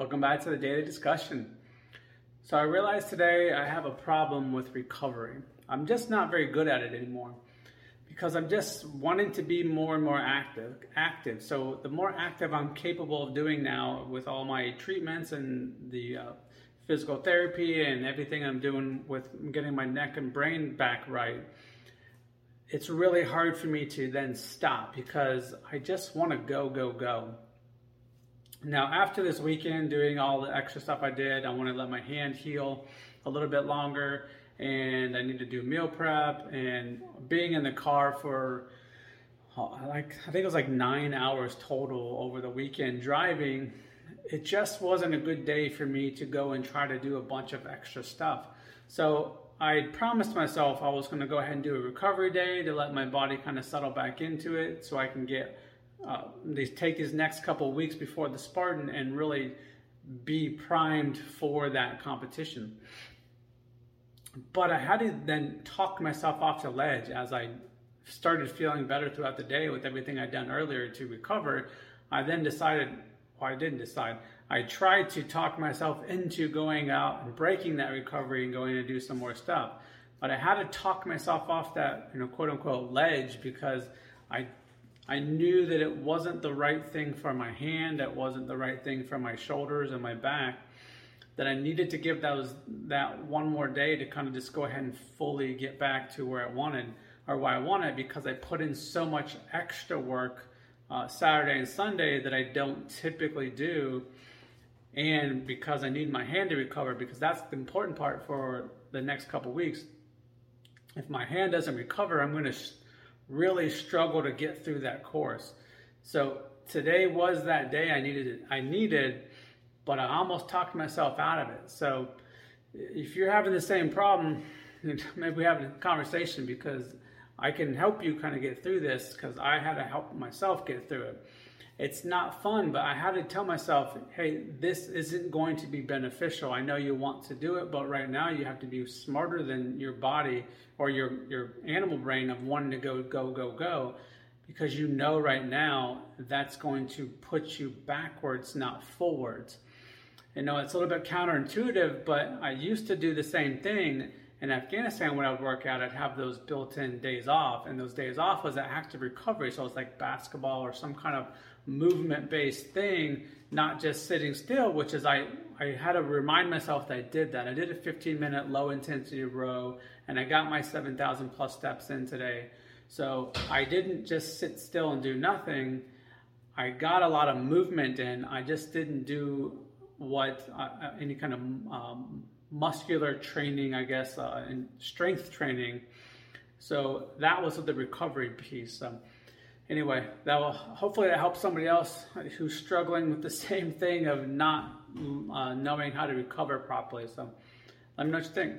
Welcome back to the daily discussion. So, I realized today I have a problem with recovery. I'm just not very good at it anymore because I'm just wanting to be more and more active. Active. So, the more active I'm capable of doing now with all my treatments and the uh, physical therapy and everything I'm doing with getting my neck and brain back right, it's really hard for me to then stop because I just want to go, go, go. Now, after this weekend, doing all the extra stuff I did, I want to let my hand heal a little bit longer, and I need to do meal prep. And being in the car for oh, like I think it was like nine hours total over the weekend driving, it just wasn't a good day for me to go and try to do a bunch of extra stuff. So I promised myself I was going to go ahead and do a recovery day to let my body kind of settle back into it, so I can get uh, they take these next couple weeks before the Spartan and really be primed for that competition. But I had to then talk myself off the ledge as I started feeling better throughout the day with everything I'd done earlier to recover. I then decided, well, I didn't decide. I tried to talk myself into going out and breaking that recovery and going to do some more stuff. But I had to talk myself off that, you know, quote unquote ledge because I I knew that it wasn't the right thing for my hand, it wasn't the right thing for my shoulders and my back, that I needed to give those that one more day to kind of just go ahead and fully get back to where I wanted or where I wanted because I put in so much extra work uh, Saturday and Sunday that I don't typically do. And because I need my hand to recover, because that's the important part for the next couple weeks. If my hand doesn't recover, I'm going to really struggle to get through that course. So today was that day I needed it. I needed, but I almost talked myself out of it. So if you're having the same problem, maybe we have a conversation because I can help you kind of get through this because I had to help myself get through it it's not fun, but I had to tell myself, hey, this isn't going to be beneficial. I know you want to do it, but right now you have to be smarter than your body or your, your animal brain of wanting to go, go, go, go, because you know right now that's going to put you backwards, not forwards. You know, it's a little bit counterintuitive, but I used to do the same thing in Afghanistan when I would work out, I'd have those built-in days off, and those days off was an active recovery. So it was like basketball or some kind of movement-based thing, not just sitting still. Which is I I had to remind myself that I did that. I did a 15-minute low-intensity row, and I got my 7,000 plus steps in today. So I didn't just sit still and do nothing. I got a lot of movement in. I just didn't do what uh, uh any kind of um, muscular training, I guess, uh, and strength training. So that was the recovery piece. Um, anyway, that will hopefully that helps somebody else who's struggling with the same thing of not uh, knowing how to recover properly. So let me know what you think.